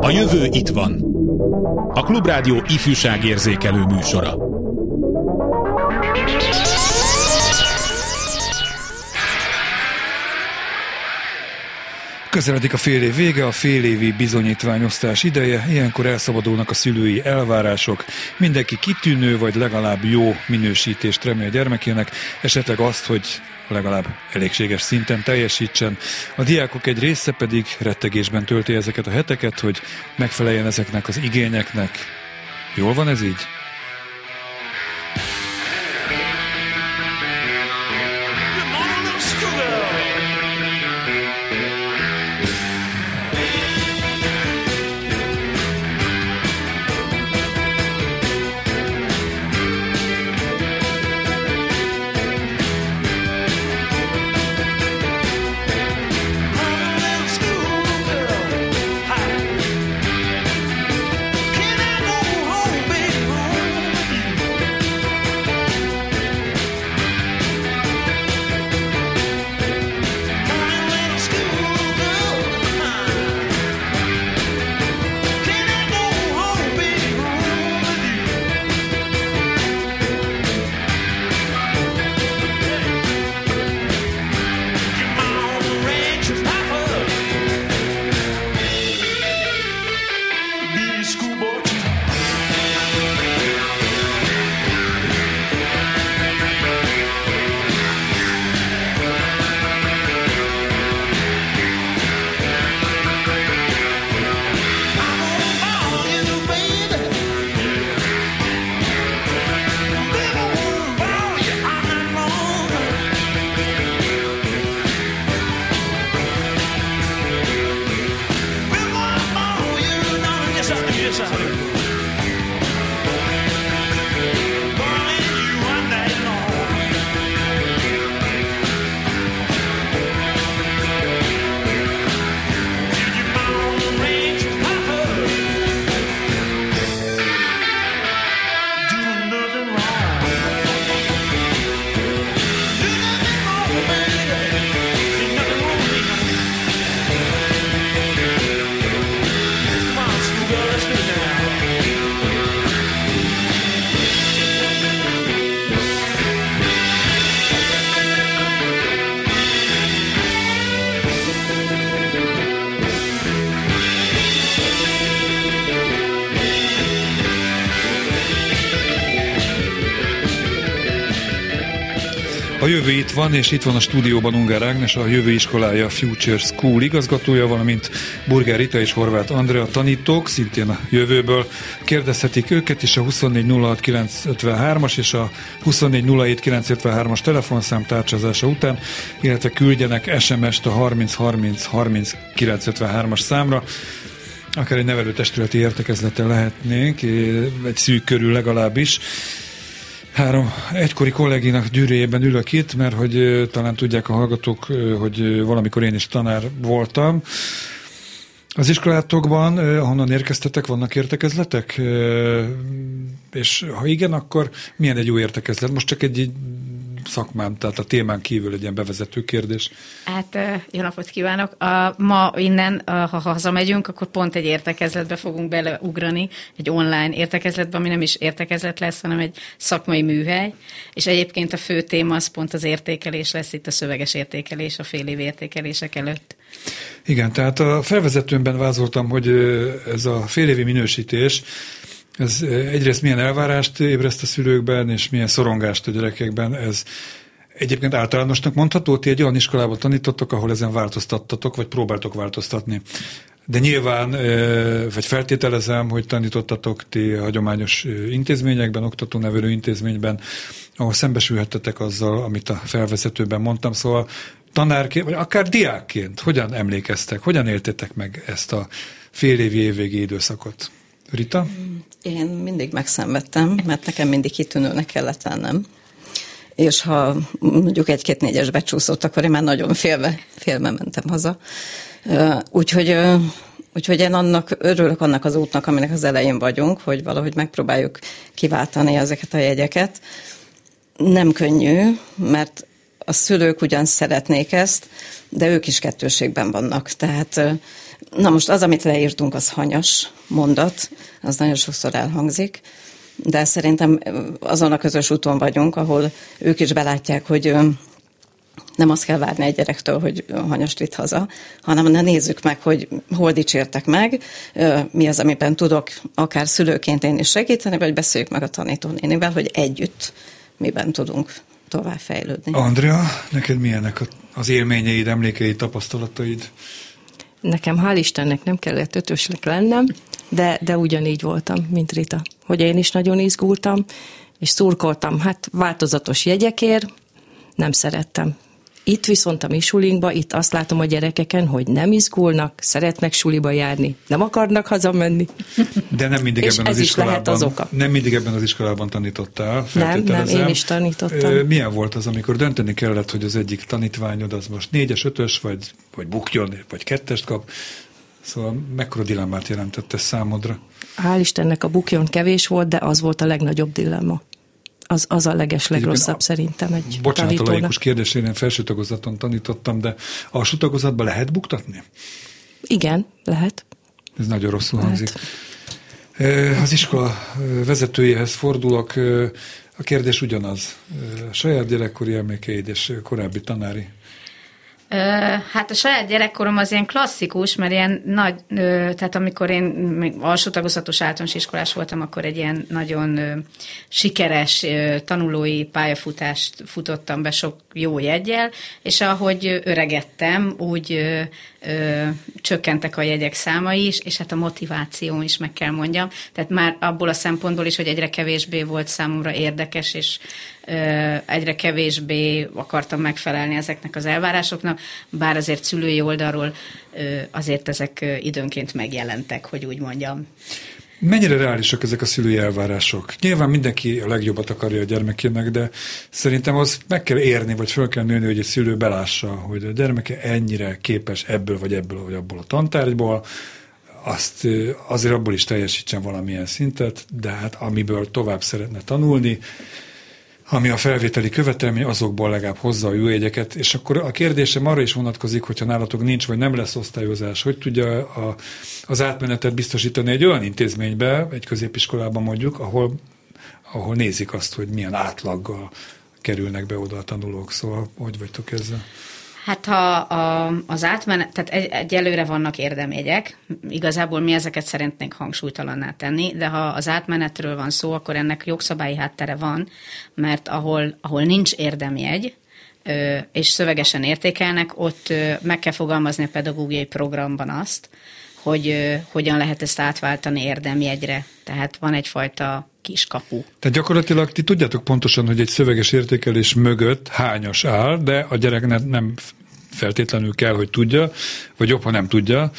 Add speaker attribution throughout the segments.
Speaker 1: A jövő itt van. A Klubrádió ifjúságérzékelő műsora.
Speaker 2: Közeledik a fél év vége, a fél évi bizonyítványosztás ideje, ilyenkor elszabadulnak a szülői elvárások. Mindenki kitűnő, vagy legalább jó minősítést remél a gyermekének, esetleg azt, hogy legalább elégséges szinten teljesítsen. A diákok egy része pedig rettegésben tölti ezeket a heteket, hogy megfeleljen ezeknek az igényeknek. Jól van ez így? Van, és itt van a stúdióban Ungár Ágnes, a jövő iskolája Future School igazgatója, valamint Burger Rita és Horváth Andrea tanítók, szintén a jövőből. Kérdezhetik őket is a 2406953-as és a 2407953-as telefonszám tárcsázása után, illetve küldjenek SMS-t a 30303953-as számra akár egy nevelőtestületi értekezlete lehetnénk, egy szűk körül legalábbis három egykori kolléginak gyűrűjében ülök itt, mert hogy talán tudják a hallgatók, hogy valamikor én is tanár voltam. Az iskolátokban, ahonnan érkeztetek, vannak értekezletek? És ha igen, akkor milyen egy jó értekezlet? Most csak egy, egy szakmám, tehát a témán kívül egy ilyen bevezető kérdés.
Speaker 3: Hát jó napot kívánok! A, ma innen, ha hazamegyünk, akkor pont egy értekezletbe fogunk beleugrani, egy online értekezletbe, ami nem is értekezlet lesz, hanem egy szakmai műhely, és egyébként a fő téma az pont az értékelés lesz, itt a szöveges értékelés, a fél év értékelések előtt.
Speaker 2: Igen, tehát a felvezetőmben vázoltam, hogy ez a félévi minősítés, ez egyrészt milyen elvárást ébreszt a szülőkben, és milyen szorongást a gyerekekben. Ez egyébként általánosnak mondható, ti egy olyan iskolában tanítottok, ahol ezen változtattatok, vagy próbáltok változtatni. De nyilván, vagy feltételezem, hogy tanítottatok ti hagyományos intézményekben, oktató-nevelő intézményben, ahol szembesülhettetek azzal, amit a felvezetőben mondtam. Szóval tanárként, vagy akár diákként, hogyan emlékeztek, hogyan éltétek meg ezt a fél évi évvégi időszakot? Rita?
Speaker 4: Én mindig megszenvedtem, mert nekem mindig kitűnőnek kellett lennem. És ha mondjuk egy-két négyes becsúszott, akkor én már nagyon félve, félve mentem haza. Úgyhogy, úgyhogy én annak örülök annak az útnak, aminek az elején vagyunk, hogy valahogy megpróbáljuk kiváltani ezeket a jegyeket. Nem könnyű, mert a szülők ugyan szeretnék ezt, de ők is kettőségben vannak. Tehát Na most az, amit leírtunk, az hanyas mondat, az nagyon sokszor elhangzik, de szerintem azon a közös úton vagyunk, ahol ők is belátják, hogy nem azt kell várni egy gyerektől, hogy hanyast vitt haza, hanem ne nézzük meg, hogy hol dicsértek meg, mi az, amiben tudok akár szülőként én is segíteni, vagy beszéljük meg a tanítónénivel, hogy együtt miben tudunk tovább.
Speaker 2: Andrea, neked milyenek az élményeid, emlékeid, tapasztalataid?
Speaker 5: Nekem hál' Istennek nem kellett ötösnek lennem, de, de ugyanígy voltam, mint Rita. Hogy én is nagyon izgultam, és szurkoltam, hát változatos jegyekért, nem szerettem. Itt viszont a mi sulinkba, itt azt látom a gyerekeken, hogy nem izgulnak, szeretnek suliba járni, nem akarnak hazamenni.
Speaker 2: De nem mindig ebben az iskolában. Az oka. Nem mindig ebben az iskolában tanítottál.
Speaker 5: Nem, nem, én is tanítottam.
Speaker 2: Milyen volt az, amikor dönteni kellett, hogy az egyik tanítványod az most négyes, ötös, vagy, vagy bukjon, vagy kettest kap? Szóval mekkora dilemmát jelentett ez számodra?
Speaker 5: Hál' Istennek a bukjon kevés volt, de az volt a legnagyobb dilemma az, az a leges legrosszabb szerintem egy
Speaker 2: Bocsánat,
Speaker 5: tanítónak.
Speaker 2: a laikus kérdés, én felső tagozaton tanítottam, de alsó tagozatban lehet buktatni?
Speaker 5: Igen, lehet.
Speaker 2: Ez nagyon rosszul lehet. hangzik. Az iskola vezetőjéhez fordulok, a kérdés ugyanaz. A saját gyerekkori emlékeid és korábbi tanári
Speaker 3: Hát a saját gyerekkorom az ilyen klasszikus, mert ilyen nagy, tehát amikor én még alsó tagozatos általános iskolás voltam, akkor egy ilyen nagyon sikeres tanulói pályafutást futottam be sok jó jegyel, és ahogy öregettem, úgy ö, csökkentek a jegyek száma is, és hát a motiváció is meg kell mondjam. Tehát már abból a szempontból is, hogy egyre kevésbé volt számomra érdekes, és egyre kevésbé akartam megfelelni ezeknek az elvárásoknak, bár azért szülői oldalról azért ezek időnként megjelentek, hogy úgy mondjam.
Speaker 2: Mennyire reálisak ezek a szülői elvárások? Nyilván mindenki a legjobbat akarja a gyermekének, de szerintem az meg kell érni, vagy fel kell nőni, hogy egy szülő belássa, hogy a gyermeke ennyire képes ebből, vagy ebből, vagy abból a tantárgyból, azt azért abból is teljesítsen valamilyen szintet, de hát amiből tovább szeretne tanulni, ami a felvételi követelmény, azokból legalább hozza a jegyeket, és akkor a kérdésem arra is vonatkozik, hogyha nálatok nincs, vagy nem lesz osztályozás, hogy tudja a, az átmenetet biztosítani egy olyan intézménybe, egy középiskolában mondjuk, ahol, ahol nézik azt, hogy milyen átlaggal kerülnek be oda a tanulók, szóval hogy vagytok ezzel?
Speaker 3: Hát ha a, az átmenet, tehát egy, egyelőre vannak érdemjegyek, igazából mi ezeket szeretnénk hangsúlytalanná tenni, de ha az átmenetről van szó, akkor ennek jogszabályi háttere van, mert ahol, ahol nincs érdemjegy, és szövegesen értékelnek, ott meg kell fogalmazni a pedagógiai programban azt, hogy hogyan lehet ezt átváltani érdemjegyre. Tehát van egyfajta kiskapu.
Speaker 2: Tehát gyakorlatilag ti tudjátok pontosan, hogy egy szöveges értékelés mögött hányas áll, de a gyerek nem, feltétlenül kell, hogy tudja, vagy jobb, ha nem tudja,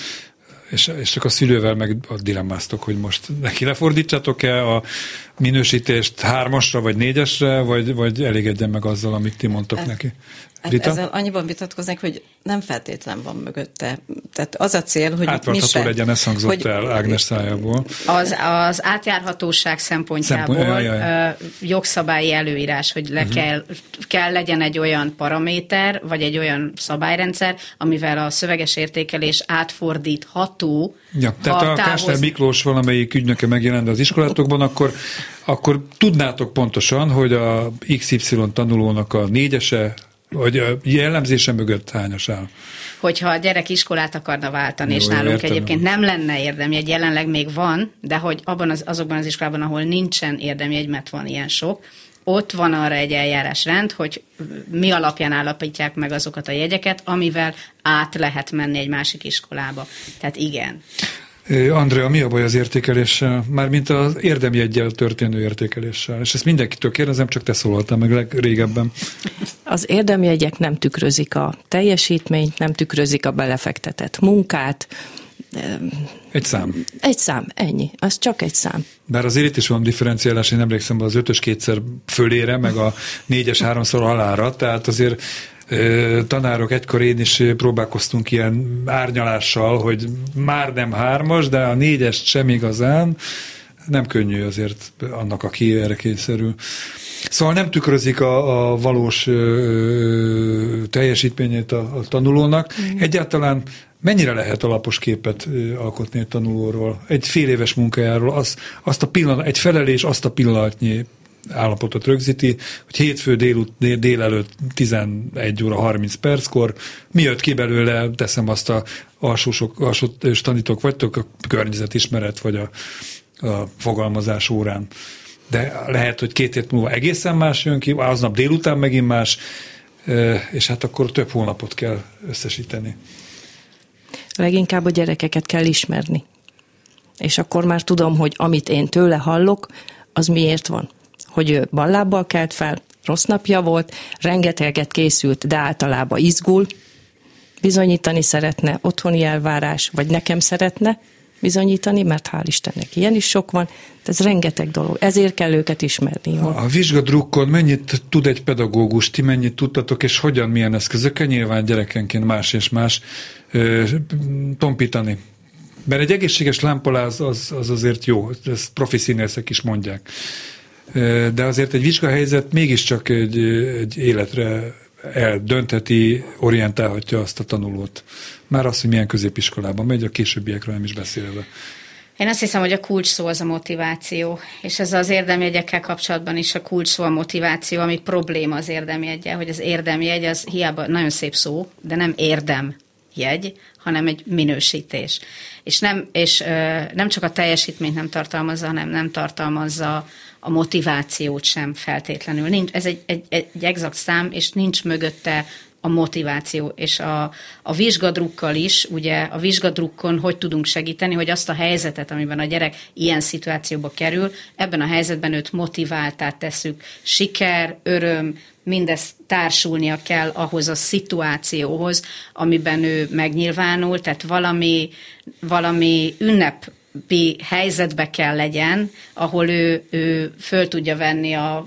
Speaker 2: és, és csak a szülővel meg a dilemmáztok, hogy most neki lefordítsatok-e a minősítést hármasra vagy négyesre, vagy, vagy elégedjen meg azzal, amit ti mondtok e, neki.
Speaker 4: Rita? Ezzel annyiban vitatkoznék, hogy nem feltétlen van mögötte. Tehát az a cél, hogy
Speaker 2: Átváltható se, legyen, ez hangzott hogy, el Ágnes szájából.
Speaker 3: Az, az átjárhatóság szempontjából Szempont, jaj, jaj. jogszabályi előírás, hogy le uh-huh. kell, kell legyen egy olyan paraméter, vagy egy olyan szabályrendszer, amivel a szöveges értékelés átfordítható.
Speaker 2: Ja, tehát a, a Kásler Miklós valamelyik ügynöke megjelent az iskolatokban, akkor akkor tudnátok pontosan, hogy a XY tanulónak a négyese vagy a jellemzése mögött hányas áll?
Speaker 3: Hogyha a gyerek iskolát akarna váltani, Jó, és nálunk értem. egyébként nem lenne érdemjegy, jelenleg még van, de hogy abban az, azokban az iskolában, ahol nincsen érdemjegy, mert van ilyen sok, ott van arra egy eljárásrend, hogy mi alapján állapítják meg azokat a jegyeket, amivel át lehet menni egy másik iskolába. Tehát igen.
Speaker 2: Andrea, mi a baj az értékeléssel? Mármint az érdemjegyel történő értékeléssel. És ezt mindenkitől kérdezem, csak te szólaltál meg legrégebben.
Speaker 5: Az érdemjegyek nem tükrözik a teljesítményt, nem tükrözik a belefektetett munkát.
Speaker 2: Egy szám.
Speaker 5: Egy szám, ennyi. Az csak egy szám.
Speaker 2: Bár azért itt is van differenciálás, én emlékszem az ötös kétszer fölére, meg a négyes háromszor alára, tehát azért tanárok egykor én is próbálkoztunk ilyen árnyalással, hogy már nem hármas, de a négyes sem igazán, nem könnyű azért annak, aki erre kényszerül. Szóval nem tükrözik a, a valós ö, teljesítményét a, a tanulónak. Mm. Egyáltalán mennyire lehet alapos képet alkotni egy tanulóról, egy fél éves munkájáról, az, azt a pillanat, egy felelés azt a pillanatnyi állapotot rögzíti, hogy hétfő délut, délelőtt 11 óra 30 perckor, mi jött ki belőle, teszem azt a alsósok, alsó tanítók vagytok, a környezetismeret vagy a, a fogalmazás órán. De lehet, hogy két hét múlva egészen más jön ki, aznap délután megint más, és hát akkor több hónapot kell összesíteni.
Speaker 5: Leginkább a gyerekeket kell ismerni. És akkor már tudom, hogy amit én tőle hallok, az miért van hogy ő ballábbal kelt fel, rossz napja volt, rengeteget készült, de általában izgul, bizonyítani szeretne, otthoni elvárás, vagy nekem szeretne bizonyítani, mert hál' Istennek ilyen is sok van, de ez rengeteg dolog. Ezért kell őket ismerni. Jól.
Speaker 2: A vizsgadrukkon mennyit tud egy pedagógus, ti mennyit tudtatok, és hogyan, milyen eszközökkel, nyilván gyerekenként más és más ö, tompítani. Mert egy egészséges lámpaláz az, az azért jó, ezt profi színészek is mondják de azért egy vizsgahelyzet mégiscsak egy, egy életre eldöntheti, orientálhatja azt a tanulót. Már az, hogy milyen középiskolában megy, a későbbiekről nem is beszélve.
Speaker 3: Én azt hiszem, hogy a kulcs szó az a motiváció, és ez az érdemjegyekkel kapcsolatban is a kulcs szó a motiváció, ami probléma az érdemjegye, hogy az érdemjegy az hiába nagyon szép szó, de nem érdem jegy, hanem egy minősítés. És nem, és, ö, nem csak a teljesítményt nem tartalmazza, hanem nem tartalmazza a motivációt sem feltétlenül. Nincs, ez egy, egy, egy exakt szám, és nincs mögötte a motiváció, és a, a vizsgadrukkal is, ugye a vizsgadrukkon hogy tudunk segíteni, hogy azt a helyzetet, amiben a gyerek ilyen szituációba kerül, ebben a helyzetben őt motiváltá tesszük. Siker, öröm, mindez társulnia kell ahhoz a szituációhoz, amiben ő megnyilvánul, tehát valami, valami ünnep helyzetbe kell legyen, ahol ő, ő föl tudja venni a,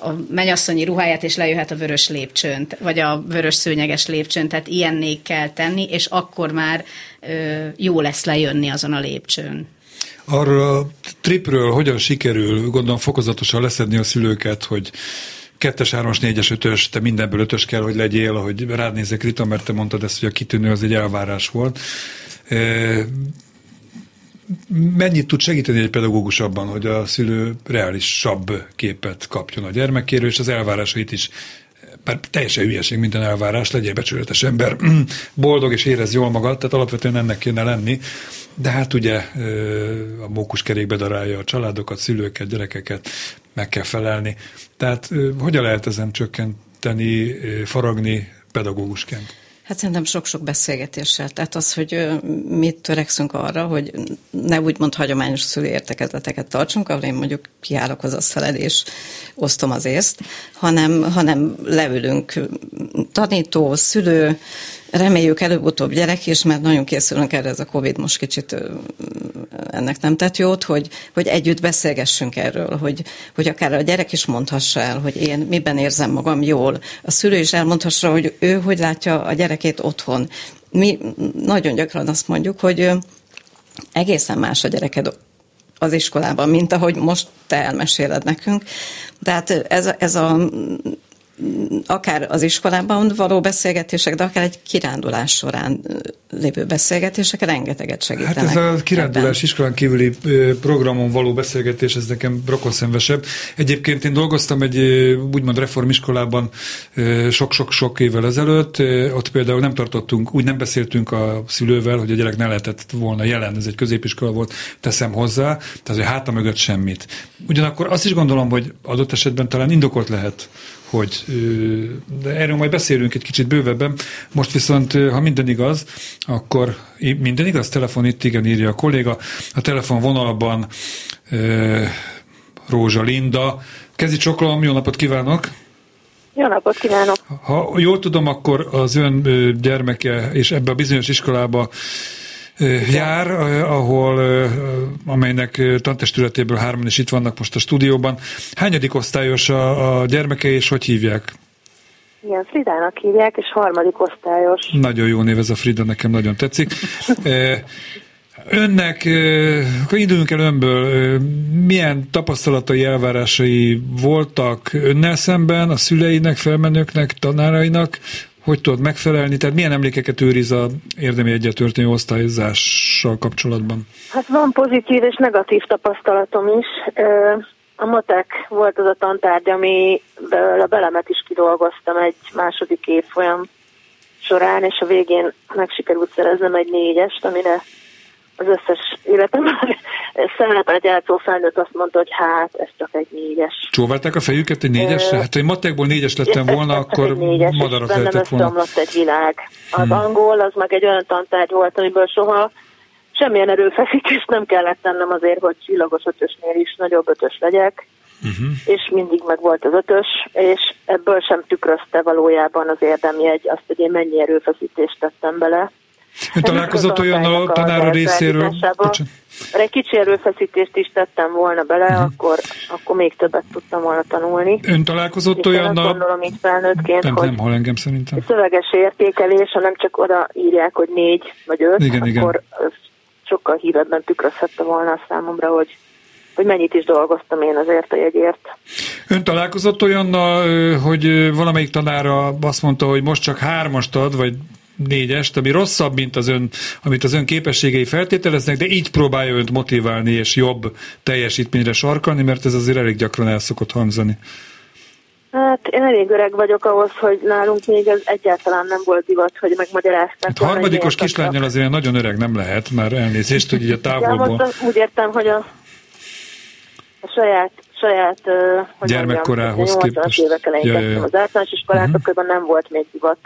Speaker 3: a mennyasszonyi ruháját, és lejöhet a vörös lépcsőn, vagy a vörös szőnyeges lépcsőn, tehát ilyenné kell tenni, és akkor már ö, jó lesz lejönni azon a lépcsőn.
Speaker 2: Arra a tripről hogyan sikerül, gondolom fokozatosan leszedni a szülőket, hogy kettes, hármas, négyes, ötös, te mindenből ötös kell, hogy legyél, ahogy rád nézek Rita, mert te mondtad ezt, hogy a kitűnő az egy elvárás volt mennyit tud segíteni egy pedagógus abban, hogy a szülő reálisabb képet kapjon a gyermekéről, és az elvárásait is bár teljesen hülyeség minden elvárás, legyél becsületes ember, boldog és érez jól magad, tehát alapvetően ennek kéne lenni, de hát ugye a mókuskerékbe darálja a családokat, szülőket, gyerekeket, meg kell felelni. Tehát hogyan lehet ezen csökkenteni, faragni pedagógusként?
Speaker 4: Hát szerintem sok-sok beszélgetéssel. Tehát az, hogy mi törekszünk arra, hogy ne úgymond hagyományos szülőértekezleteket tartsunk, ahol én mondjuk kiállok az asztal és osztom az észt, hanem, hanem leülünk tanító, szülő, reméljük előbb-utóbb gyerek is, mert nagyon készülünk erre, ez a Covid most kicsit ennek nem tett jót, hogy, hogy együtt beszélgessünk erről, hogy, hogy akár a gyerek is mondhassa el, hogy én miben érzem magam jól, a szülő is elmondhassa, hogy ő hogy látja a gyerekét otthon. Mi nagyon gyakran azt mondjuk, hogy egészen más a gyereked az iskolában, mint ahogy most te elmeséled nekünk. Tehát ez, ez a akár az iskolában való beszélgetések, de akár egy kirándulás során lévő beszélgetések rengeteget segítenek.
Speaker 2: Hát ez a kirándulás ebben. iskolán kívüli programon való beszélgetés, ez nekem rokonszenvesebb. Egyébként én dolgoztam egy úgymond reformiskolában sok-sok-sok évvel ezelőtt, ott például nem tartottunk, úgy nem beszéltünk a szülővel, hogy a gyerek ne lehetett volna jelen, ez egy középiskola volt, teszem hozzá, tehát hogy háta mögött semmit. Ugyanakkor azt is gondolom, hogy adott esetben talán indokolt lehet, hogy de erről majd beszélünk egy kicsit bővebben. Most viszont, ha minden igaz, akkor minden igaz? Telefon itt, igen, írja a kolléga. A telefon vonalban Rózsa Linda. Kezi csokolom, jó napot kívánok!
Speaker 6: Jó napot kívánok!
Speaker 2: Ha jól tudom, akkor az ön gyermeke és ebbe a bizonyos iskolába jár, ahol, amelynek tantestületéből hárman is itt vannak most a stúdióban. Hányadik osztályos a, a gyermeke, és hogy hívják?
Speaker 6: Igen, Fridának hívják, és harmadik osztályos.
Speaker 2: Nagyon jó név ez a Frida, nekem nagyon tetszik. Önnek, akkor induljunk el önből, milyen tapasztalatai, elvárásai voltak önnel szemben, a szüleinek, felmenőknek, tanárainak, hogy tudod megfelelni, tehát milyen emlékeket őriz a érdemi egyetörténő osztályozással kapcsolatban?
Speaker 6: Hát van pozitív és negatív tapasztalatom is. A matek volt az a tantárgy, ami a belemet is kidolgoztam egy második évfolyam során, és a végén meg sikerült szereznem egy négyest, amire az összes életemben szemlepen játszó felnőtt azt mondta, hogy hát ez csak egy négyes.
Speaker 2: Csóválták a fejüket egy négyesre? Hát, én matekból négyes lettem volna, akkor négyes, madarat lehetett volna.
Speaker 6: egy világ. Az hmm. angol az meg egy olyan tantárgy volt, amiből soha semmilyen erőfeszítést nem kellett tennem azért, hogy csillagos ötösnél is nagyobb ötös legyek, uh-huh. és mindig meg volt az ötös, és ebből sem tükrözte valójában az érdemi egy azt, hogy én mennyi erőfeszítést tettem bele.
Speaker 2: Ön találkozott olyan a tanára részéről?
Speaker 6: Ha egy kicsi erőfeszítést is tettem volna bele, uh-huh. akkor, akkor még többet tudtam volna tanulni.
Speaker 2: Ön találkozott olyan a...
Speaker 6: gondolom itt felnőttként,
Speaker 2: nem, hogy nem hall engem szerintem.
Speaker 6: szöveges értékelés, ha nem csak oda írják, hogy négy vagy öt,
Speaker 2: igen,
Speaker 6: akkor
Speaker 2: igen.
Speaker 6: sokkal hívebben tükrözhette volna a számomra, hogy hogy mennyit is dolgoztam én azért a jegyért.
Speaker 2: Ön találkozott olyannal, hogy valamelyik tanára azt mondta, hogy most csak hármast ad, vagy négyest, ami rosszabb, mint az ön, amit az ön képességei feltételeznek, de így próbálja önt motiválni és jobb teljesítményre sarkalni, mert ez azért elég gyakran el szokott hangzani.
Speaker 6: Hát én elég öreg vagyok ahhoz, hogy nálunk még ez egyáltalán nem volt divat, hogy megmagyarázták.
Speaker 2: Hát harmadikos kislányjal azért nagyon öreg nem lehet, már elnézést, hogy így a távolból.
Speaker 6: Ja, úgy értem, hogy a, a saját saját
Speaker 2: hogy gyermekkorához képest.
Speaker 6: évek elején ja, ja, ja. az általános iskolát, uh-huh. nem volt még divat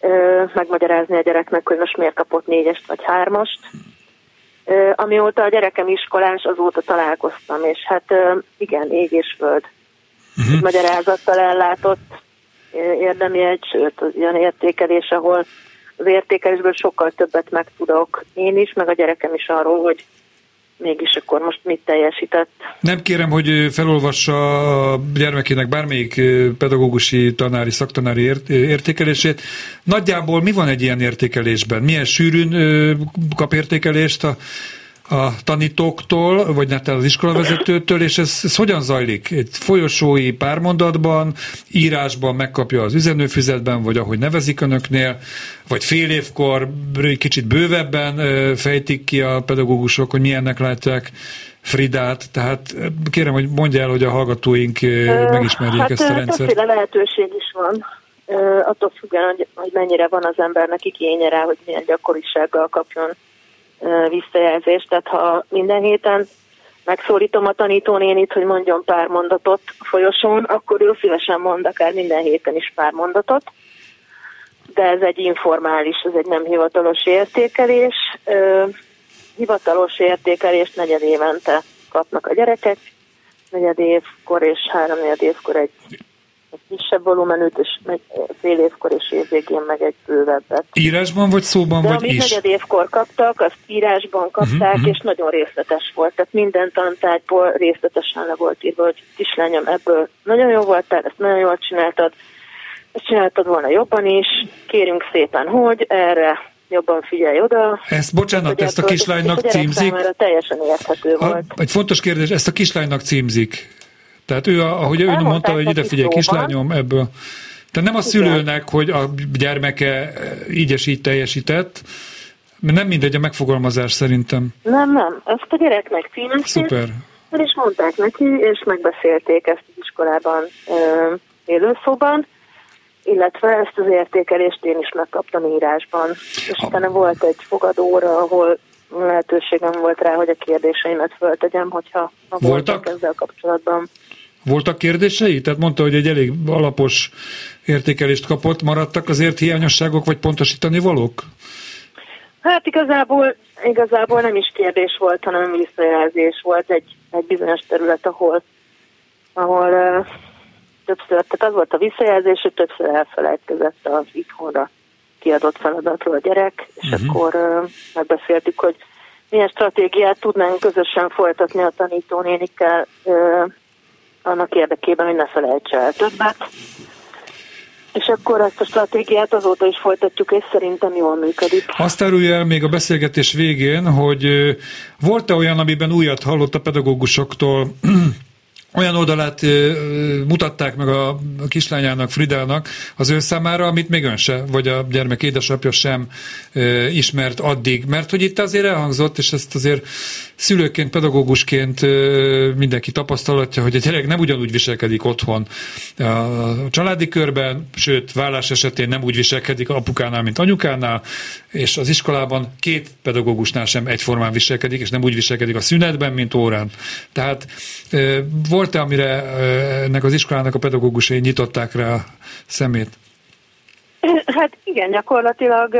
Speaker 6: ö, megmagyarázni a gyereknek, hogy most miért kapott négyest vagy hármast. Ö, amióta a gyerekem iskolás, azóta találkoztam, és hát ö, igen, ég és föld. Uh-huh. Magyarázattal ellátott érdemi egy, sőt, az ilyen értékelés, ahol az értékelésből sokkal többet megtudok én is, meg a gyerekem is arról, hogy mégis akkor most mit teljesített.
Speaker 2: Nem kérem, hogy felolvassa a gyermekének bármelyik pedagógusi tanári, szaktanári értékelését. Nagyjából mi van egy ilyen értékelésben? Milyen sűrűn kap értékelést a a tanítóktól, vagy nem az iskolavezetőtől, és ez, ez hogyan zajlik? Egy folyosói pármondatban, írásban megkapja az üzenőfüzetben, vagy ahogy nevezik önöknél, vagy fél évkor kicsit bővebben fejtik ki a pedagógusok, hogy milyennek látják Fridát, tehát kérem, hogy mondja el, hogy a hallgatóink megismerjék hát, ezt a rendszert.
Speaker 6: Hát lehetőség is van, attól függően, hogy mennyire van az embernek igénye rá, hogy milyen gyakorisággal kapjon visszajelzést, tehát ha minden héten megszólítom a tanítónénit, hogy mondjon pár mondatot folyosón, akkor ő szívesen mond akár minden héten is pár mondatot, de ez egy informális, ez egy nem hivatalos értékelés. Hivatalos értékelést negyed évente kapnak a gyerekek, negyed évkor és három negyed évkor egy kisebb volumenűt, és meg fél évkor és évvégén meg egy bővebbet.
Speaker 2: Írásban vagy szóban,
Speaker 6: De
Speaker 2: vagy
Speaker 6: amit is? negyed évkor kaptak, azt írásban kapták, uh-huh, és nagyon részletes volt. Tehát minden tantárgyból részletesen le volt írva, hogy kislányom, ebből nagyon jó voltál, ezt nagyon jól csináltad, ezt csináltad volna jobban is, kérünk szépen, hogy erre jobban figyelj oda.
Speaker 2: Ezt, bocsánat, ezt a kislánynak címzik?
Speaker 6: teljesen érthető a, volt.
Speaker 2: Egy fontos kérdés, ezt a kislánynak címzik. Tehát ő, ahogy ön mondta, hogy ide figyelj, kislányom, ebből. Tehát nem a szülőnek, hogy a gyermeke így és így teljesített, mert nem mindegy a megfogalmazás szerintem.
Speaker 6: Nem, nem. Ezt a gyereknek címezték.
Speaker 2: Szuper.
Speaker 6: És mondták neki, és megbeszélték ezt az iskolában ö, élőszóban, illetve ezt az értékelést én is megkaptam írásban. És ha. utána volt egy fogadóra, ahol lehetőségem volt rá, hogy a kérdéseimet föltegyem, hogyha voltak ezzel kapcsolatban.
Speaker 2: Voltak kérdései? Tehát mondta, hogy egy elég alapos értékelést kapott. Maradtak azért hiányosságok, vagy pontosítani valók?
Speaker 6: Hát igazából, igazából nem is kérdés volt, hanem visszajelzés volt egy, egy bizonyos terület, ahol, ahol uh, többször, tehát az volt a visszajelzés, hogy többször elfelejtkezett az itthonra kiadott feladatról a gyerek, és uh-huh. akkor uh, megbeszéltük, hogy milyen stratégiát tudnánk közösen folytatni a tanítónénikkel uh, annak érdekében, hogy ne felejtse el többet. És akkor ezt a stratégiát azóta is folytatjuk, és szerintem jól működik.
Speaker 2: Azt árulja el még a beszélgetés végén, hogy volt-e olyan, amiben újat hallott a pedagógusoktól, olyan oldalát mutatták meg a kislányának, Fridának az ő számára, amit még ön se, vagy a gyermek édesapja sem ismert addig. Mert hogy itt azért elhangzott, és ezt azért szülőként, pedagógusként mindenki tapasztalatja, hogy a gyerek nem ugyanúgy viselkedik otthon a családi körben, sőt, vállás esetén nem úgy viselkedik apukánál, mint anyukánál, és az iskolában két pedagógusnál sem egyformán viselkedik, és nem úgy viselkedik a szünetben, mint órán. Tehát volt-e, amire ennek az iskolának a pedagógusai nyitották rá a szemét?
Speaker 6: Hát igen, gyakorlatilag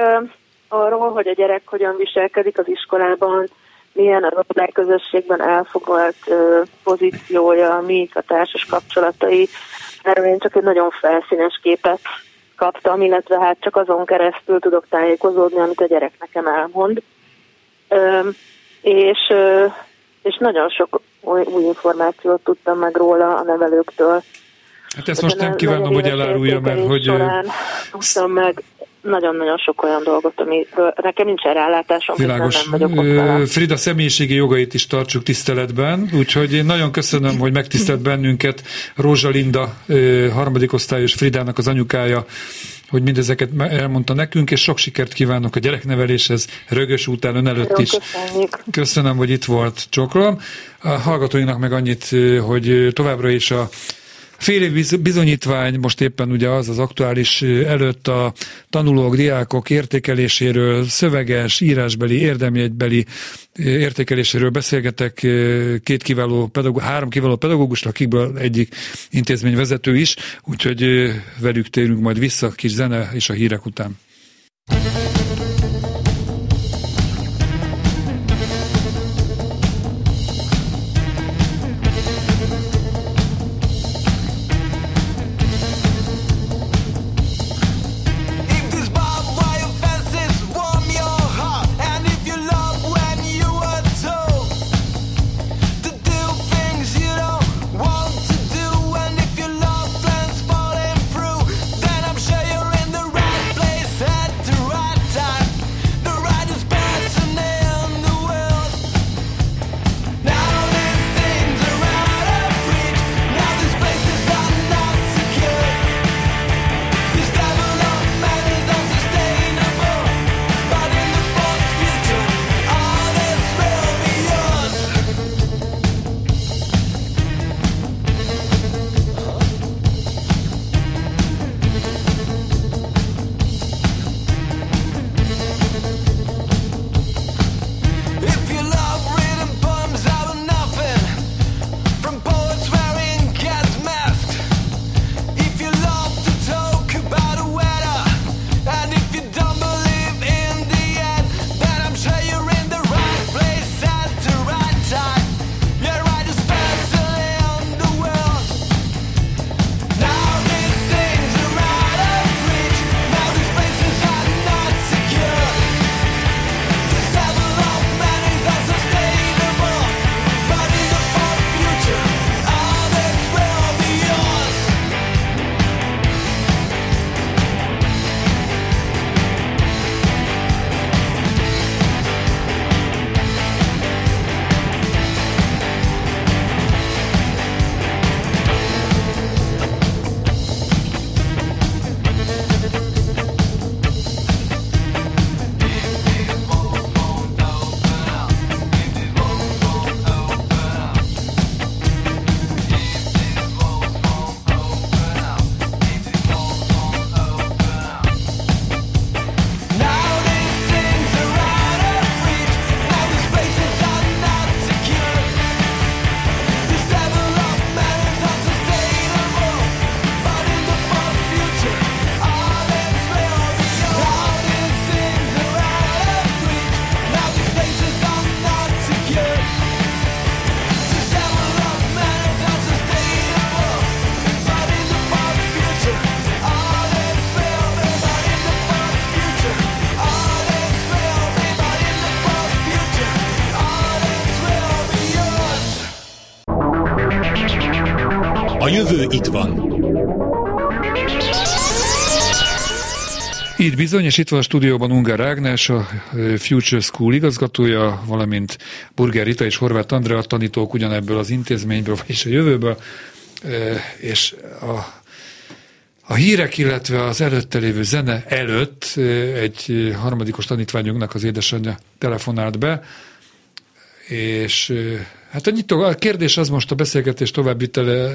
Speaker 6: arról, hogy a gyerek hogyan viselkedik az iskolában, milyen az közösségben elfoglalt pozíciója, mik a társas kapcsolatai. Erről én csak egy nagyon felszínes képet kaptam, illetve hát csak azon keresztül tudok tájékozódni, amit a gyerek nekem elmond. és, és nagyon sok új, új információt tudtam meg róla a nevelőktől.
Speaker 2: Hát ezt most nem kívánom, hogy elárulja, mert hogy...
Speaker 6: Során tudtam meg nagyon-nagyon sok olyan dolgot, ami nekem nincs rálátásom, Világos. nem vagyok ott
Speaker 2: Frida személyiségi jogait is tartsuk tiszteletben, úgyhogy én nagyon köszönöm, hogy megtisztelt bennünket Rózsa Linda, harmadik osztályos Fridának az anyukája, hogy mindezeket elmondta nekünk, és sok sikert kívánok a gyerekneveléshez, Rögös után ön előtt is.
Speaker 6: Köszönjük.
Speaker 2: Köszönöm, hogy itt volt, csokolom. A hallgatóinak meg annyit, hogy továbbra is a Fél év bizonyítvány, most éppen ugye az az aktuális előtt a tanulók, diákok értékeléséről, szöveges, írásbeli, érdemjegybeli értékeléséről beszélgetek két kiváló pedagógus, három kiváló pedagógusra, akikből egyik intézmény vezető is, úgyhogy velük térünk majd vissza, kis zene és a hírek után.
Speaker 1: jövő itt van.
Speaker 2: Így bizony, és itt van a stúdióban Ungár Ágnes, a Future School igazgatója, valamint Burger Rita és Horváth Andrea tanítók ugyanebből az intézményből, és a jövőből, és a a hírek, illetve az előtte lévő zene előtt egy harmadikos tanítványunknak az édesanyja telefonált be, és hát a, nyitó, a kérdés az most a beszélgetés továbbvitele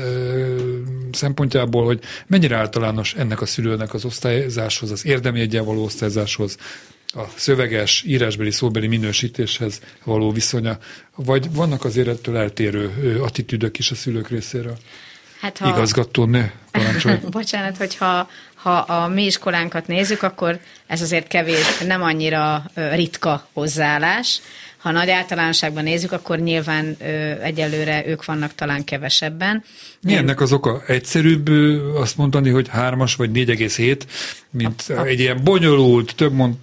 Speaker 2: szempontjából, hogy mennyire általános ennek a szülőnek az osztályzáshoz, az érdemi való osztályzáshoz, a szöveges, írásbeli, szóbeli minősítéshez való viszonya, vagy vannak azért ettől eltérő attitűdök is a szülők részéről? Hát ha... Igazgatónő, parancsolj.
Speaker 3: Bocsánat, hogyha ha a mi iskolánkat nézzük, akkor ez azért kevés, nem annyira ritka hozzáállás. Ha nagy általánosságban nézzük, akkor nyilván ö, egyelőre ők vannak talán kevesebben.
Speaker 2: Mi ennek az oka? Egyszerűbb azt mondani, hogy hármas vagy 4,7, mint a, a... egy ilyen bonyolult, több mond,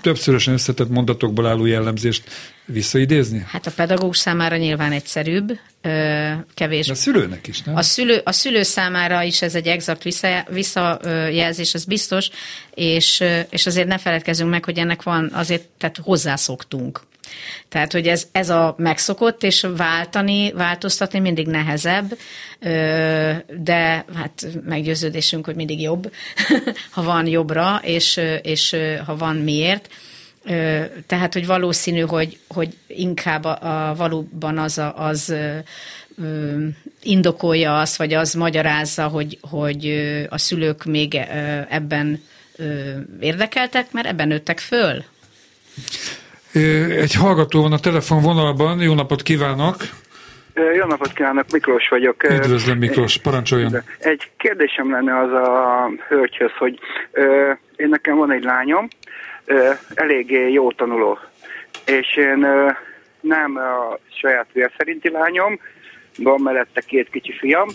Speaker 2: többszörösen összetett mondatokból álló jellemzést visszaidézni?
Speaker 3: Hát a pedagógus számára nyilván egyszerűbb, kevés.
Speaker 2: De a szülőnek is, nem?
Speaker 3: A szülő, a szülő számára is ez egy exakt visszajelzés, az biztos, és, és azért ne feledkezzünk meg, hogy ennek van azért, tehát hozzászoktunk. Tehát, hogy ez, ez a megszokott, és váltani, változtatni mindig nehezebb, de hát meggyőződésünk, hogy mindig jobb, ha van jobbra, és, és ha van miért. Tehát, hogy valószínű, hogy, hogy inkább a, a valóban az, a, az indokolja azt, vagy az magyarázza, hogy, hogy a szülők még ebben érdekeltek, mert ebben nőttek föl?
Speaker 2: Egy hallgató van a telefonvonalban, jó napot kívánok!
Speaker 7: Jó napot kívánok, Miklós vagyok.
Speaker 2: Üdvözlöm Miklós, parancsoljon.
Speaker 7: Egy kérdésem lenne az a hölgyhöz, hogy én nekem van egy lányom, eléggé jó tanuló, és én nem a saját vér szerinti lányom, van mellette két kicsi fiam,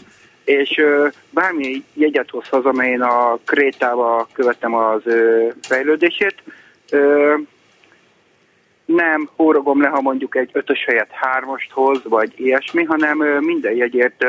Speaker 7: és bármi jegyet hoz haza, én a Krétába követem az fejlődését, nem hórogom le, ha mondjuk egy ötös helyet hármast hoz, vagy ilyesmi, hanem minden jegyért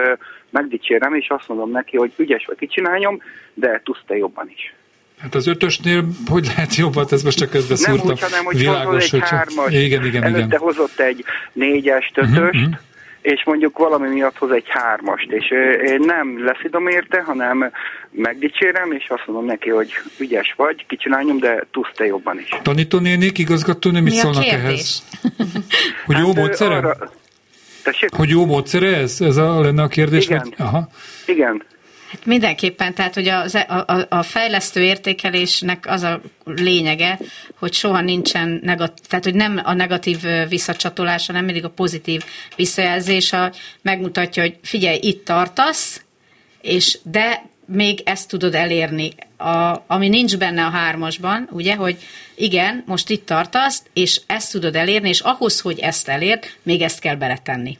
Speaker 7: megdicsérem, és azt mondom neki, hogy ügyes vagy kicsinálom, de tudsz te jobban is.
Speaker 2: Hát az ötösnél hogy lehet jobbat, ez most csak közbe szúrtam. Nem
Speaker 7: úgy, hanem hogy Világos, egy hármas, igen, igen, előtte igen. hozott egy négyes, ötöst, uh-huh, uh-huh és mondjuk valami miatt hoz egy hármast, és én nem leszidom érte, hanem megdicsérem, és azt mondom neki, hogy ügyes vagy, kicsi lányom, de tudsz te jobban is.
Speaker 2: Tanítónénik, igazgatónék, mit Mi szólnak ehhez? hogy jó hát, módszere? Arra... Hogy jó módszere ez? Ez a, lenne a kérdés?
Speaker 7: Igen. Vagy? Aha. Igen.
Speaker 3: Hát mindenképpen, tehát hogy a, a, a fejlesztő értékelésnek az a lényege, hogy soha nincsen negatív, tehát hogy nem a negatív visszacsatolás, hanem mindig a pozitív visszajelzés, a, megmutatja, hogy figyelj, itt tartasz, és de még ezt tudod elérni, a, ami nincs benne a hármasban, ugye, hogy igen, most itt tartasz, és ezt tudod elérni, és ahhoz, hogy ezt elérd, még ezt kell beletenni.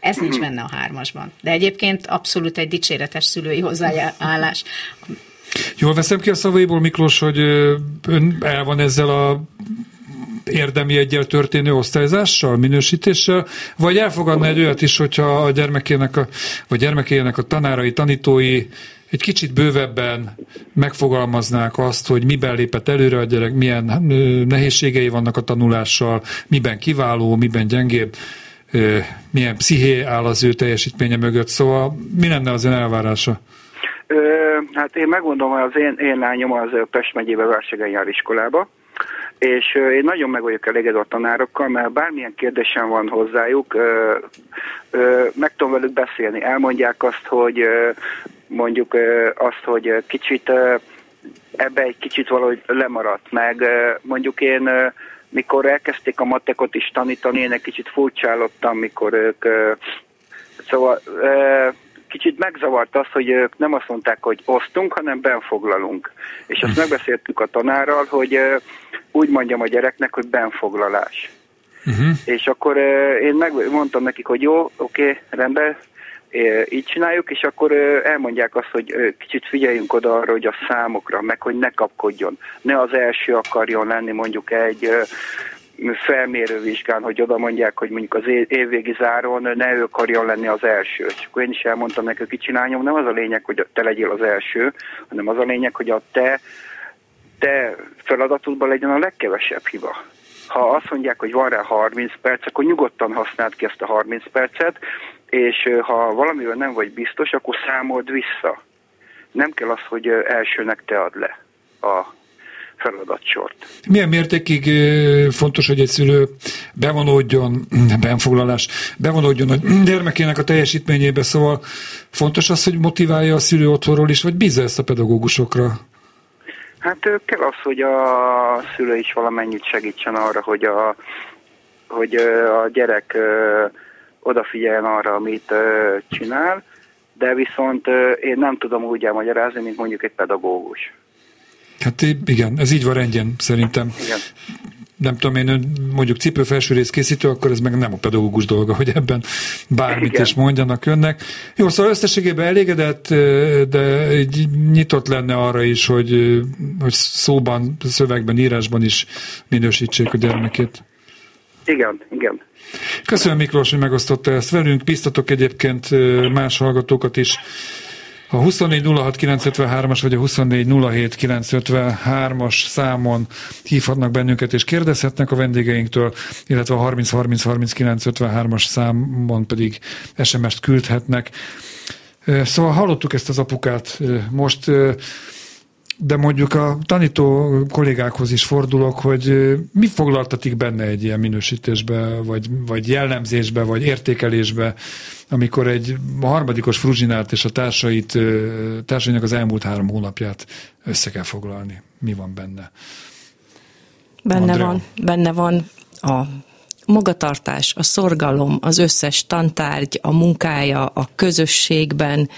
Speaker 3: Ez nincs benne a hármasban. De egyébként abszolút egy dicséretes szülői hozzáállás.
Speaker 2: Jól veszem ki a szavaiból, Miklós, hogy ön el van ezzel a érdemi egyel történő osztályzással, minősítéssel, vagy elfogadna egy olyat is, hogyha a gyermekének a, vagy gyermekének a tanárai, tanítói egy kicsit bővebben megfogalmaznák azt, hogy miben lépett előre a gyerek, milyen nehézségei vannak a tanulással, miben kiváló, miben gyengébb milyen psziché áll az ő teljesítménye mögött, szóval mi lenne az ön elvárása?
Speaker 7: Ö, hát én megmondom, hogy az én, én lányom az Pest megyébe Vársegen jár iskolába, és én nagyon meg vagyok elégedve a tanárokkal, mert bármilyen kérdésem van hozzájuk, ö, ö, meg tudom velük beszélni. Elmondják azt, hogy mondjuk azt, hogy kicsit ö, ebbe egy kicsit valahogy lemaradt, meg mondjuk én mikor elkezdték a matekot is tanítani, én egy kicsit furcsálottam, mikor ők, szóval kicsit megzavart az, hogy ők nem azt mondták, hogy osztunk, hanem benfoglalunk. És azt megbeszéltük a tanárral, hogy úgy mondjam a gyereknek, hogy benfoglalás. Uh-huh. És akkor én megmondtam nekik, hogy jó, oké, rendben, így csináljuk, és akkor elmondják azt, hogy kicsit figyeljünk oda arra, hogy a számokra, meg hogy ne kapkodjon. Ne az első akarjon lenni mondjuk egy felmérővizsgán, hogy oda mondják, hogy mondjuk az évvégi záron ne ő akarjon lenni az első. És akkor én is elmondtam neki, hogy kicsináljon, nem az a lényeg, hogy te legyél az első, hanem az a lényeg, hogy a te te feladatodban legyen a legkevesebb hiba. Ha azt mondják, hogy van rá 30 perc, akkor nyugodtan használd ki ezt a 30 percet, és ha valamiről nem vagy biztos, akkor számold vissza. Nem kell az, hogy elsőnek te ad le a feladatsort.
Speaker 2: Milyen mértékig fontos, hogy egy szülő bevonódjon, benfoglalás, bevonódjon a gyermekének a teljesítményébe, szóval fontos az, hogy motiválja a szülő otthonról is, vagy bízza ezt a pedagógusokra?
Speaker 7: Hát kell az, hogy a szülő is valamennyit segítsen arra, hogy a, hogy a gyerek odafigyeljen arra, amit csinál, de viszont én nem tudom úgy elmagyarázni, mint mondjuk egy pedagógus.
Speaker 2: Hát igen, ez így van rendjen, szerintem. Igen. Nem tudom én, mondjuk cipőfelső rész készítő, akkor ez meg nem a pedagógus dolga, hogy ebben bármit igen. is mondjanak önnek. Jó, szóval összességében elégedett, de nyitott lenne arra is, hogy, hogy szóban, szövegben, írásban is minősítsék a gyermekét.
Speaker 7: Igen, igen.
Speaker 2: Köszönöm Miklós, hogy megosztotta ezt velünk. Biztatok egyébként más hallgatókat is a 2406953-as vagy a 2407953-as számon hívhatnak bennünket és kérdezhetnek a vendégeinktől, illetve a 30303953-as számon pedig SMS-t küldhetnek. Szóval hallottuk ezt az apukát most de mondjuk a tanító kollégákhoz is fordulok, hogy mi foglaltatik benne egy ilyen minősítésbe, vagy, vagy jellemzésbe, vagy értékelésbe, amikor egy harmadikos fruzsinát és a társait, társainak az elmúlt három hónapját össze kell foglalni. Mi van benne?
Speaker 5: Benne Andrea? van, benne van a magatartás, a szorgalom, az összes tantárgy, a munkája, a közösségben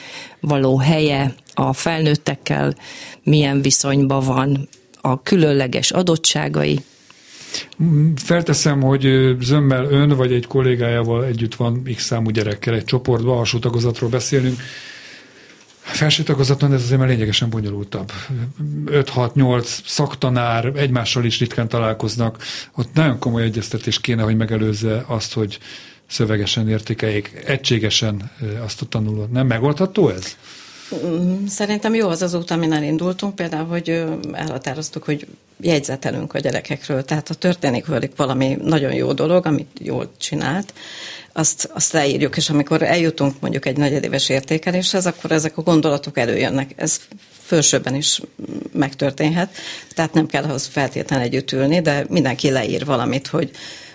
Speaker 5: való helye, a felnőttekkel milyen viszonyban van, a különleges adottságai.
Speaker 2: Felteszem, hogy zömmel ön vagy egy kollégájával együtt van x számú gyerekkel egy csoportban, alsó tagozatról beszélünk. Felső tagozaton ez azért már lényegesen bonyolultabb. 5-6-8 szaktanár egymással is ritkán találkoznak. Ott nagyon komoly egyeztetés kéne, hogy megelőzze azt, hogy szövegesen értékeljék, egységesen azt a tanulót. Nem megoldható ez?
Speaker 4: Mm, szerintem jó az az út, amin elindultunk, például, hogy elhatároztuk, hogy jegyzetelünk a gyerekekről. Tehát ha történik velük valami nagyon jó dolog, amit jól csinált, azt, azt leírjuk, és amikor eljutunk mondjuk egy negyedéves értékeléshez, akkor ezek a gondolatok előjönnek. Ez fősőben is megtörténhet, tehát nem kell ahhoz feltétlenül együtt ülni, de mindenki leír valamit, hogy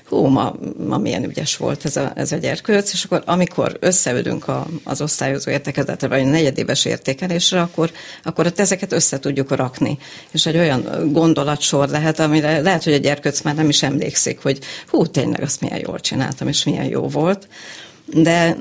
Speaker 4: hú, ma, ma milyen ügyes volt ez a, ez a gyerkőc, és akkor amikor összeülünk a, az osztályozó értekezetre, vagy a negyedéves értékelésre, akkor, akkor ezeket össze tudjuk rakni. És egy olyan gondolatsor lehet, amire lehet, hogy a gyerkőc már nem is emlékszik, hogy hú, tényleg azt milyen jól csináltam, és milyen jó volt de,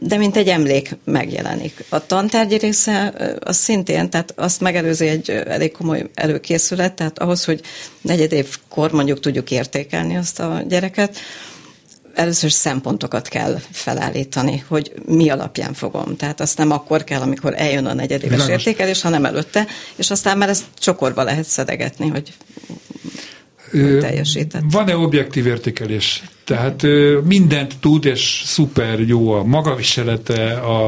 Speaker 4: de mint egy emlék megjelenik. A tantárgyi része az szintén, tehát azt megelőzi egy elég komoly előkészület, tehát ahhoz, hogy negyed évkor mondjuk tudjuk értékelni azt a gyereket, először szempontokat kell felállítani, hogy mi alapján fogom. Tehát azt nem akkor kell, amikor eljön a negyedéves értékelés, hanem előtte, és aztán már ezt csokorba lehet szedegetni, hogy teljesített.
Speaker 2: Van-e objektív értékelés? Tehát mindent tud, és szuper jó a magaviselete, a,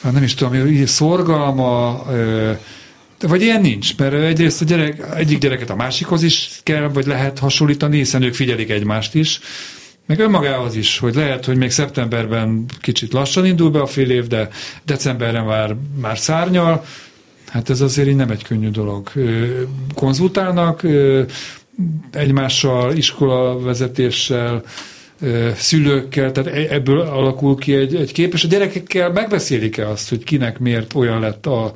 Speaker 2: a nem is tudom, a szorgalma, vagy ilyen nincs, mert egyrészt a gyerek, egyik gyereket a másikhoz is kell, vagy lehet hasonlítani, hiszen ők figyelik egymást is, meg önmagához is, hogy lehet, hogy még szeptemberben kicsit lassan indul be a fél év, de decemberre már, már szárnyal, hát ez azért így nem egy könnyű dolog. Konzultálnak, egymással, iskolavezetéssel, szülőkkel, tehát e-, ebből alakul ki egy, egy kép, és a gyerekekkel megbeszélik-e azt, hogy kinek miért olyan lett a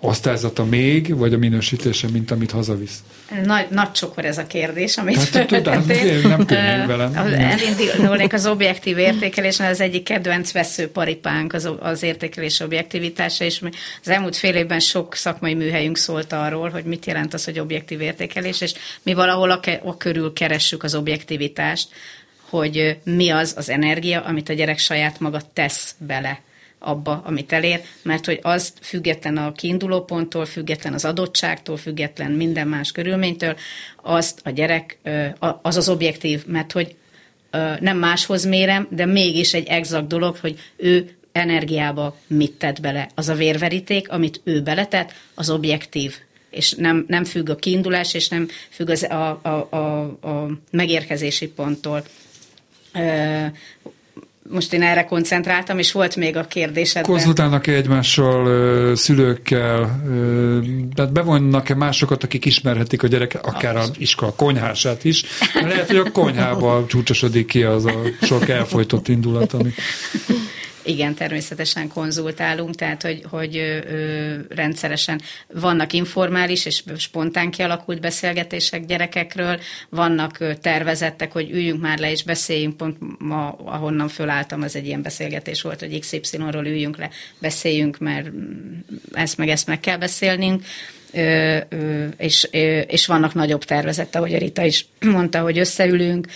Speaker 2: osztályzata még, vagy a minősítése, mint amit hazavisz?
Speaker 3: Nagy, nagy csokor ez a kérdés, amit
Speaker 2: hát, tudom, nem könnyű velem.
Speaker 3: Elindulnék az objektív értékelésen, az egyik kedvenc veszőparipánk az, az értékelés objektivitása, és az elmúlt fél évben sok szakmai műhelyünk szólt arról, hogy mit jelent az, hogy objektív értékelés, és mi valahol a, a körül keressük az objektivitást, hogy mi az az energia, amit a gyerek saját maga tesz bele abba, amit elér, mert hogy az független a kiinduló ponttól, független az adottságtól, független minden más körülménytől, azt a gyerek, az az objektív, mert hogy nem máshoz mérem, de mégis egy exakt dolog, hogy ő energiába mit tett bele. Az a vérveríték, amit ő beletett, az objektív és nem, nem függ a kiindulás, és nem függ az, a, a, a, a megérkezési ponttól most én erre koncentráltam, és volt még a kérdésed.
Speaker 2: Konzultálnak-e egymással, szülőkkel, tehát bevonnak-e másokat, akik ismerhetik a gyerek, akár az iskola konyhását is. Lehet, hogy a konyhába csúcsosodik ki az a sok elfolytott indulat, ami
Speaker 3: igen, természetesen konzultálunk, tehát hogy, hogy ö, rendszeresen vannak informális és spontán kialakult beszélgetések gyerekekről, vannak tervezettek, hogy üljünk már le és beszéljünk, pont ma, ahonnan fölálltam, az egy ilyen beszélgetés volt, hogy XY-ról üljünk le, beszéljünk, mert ezt meg ezt meg kell beszélnünk és, és vannak nagyobb tervezette, ahogy a Rita is mondta, hogy összeülünk,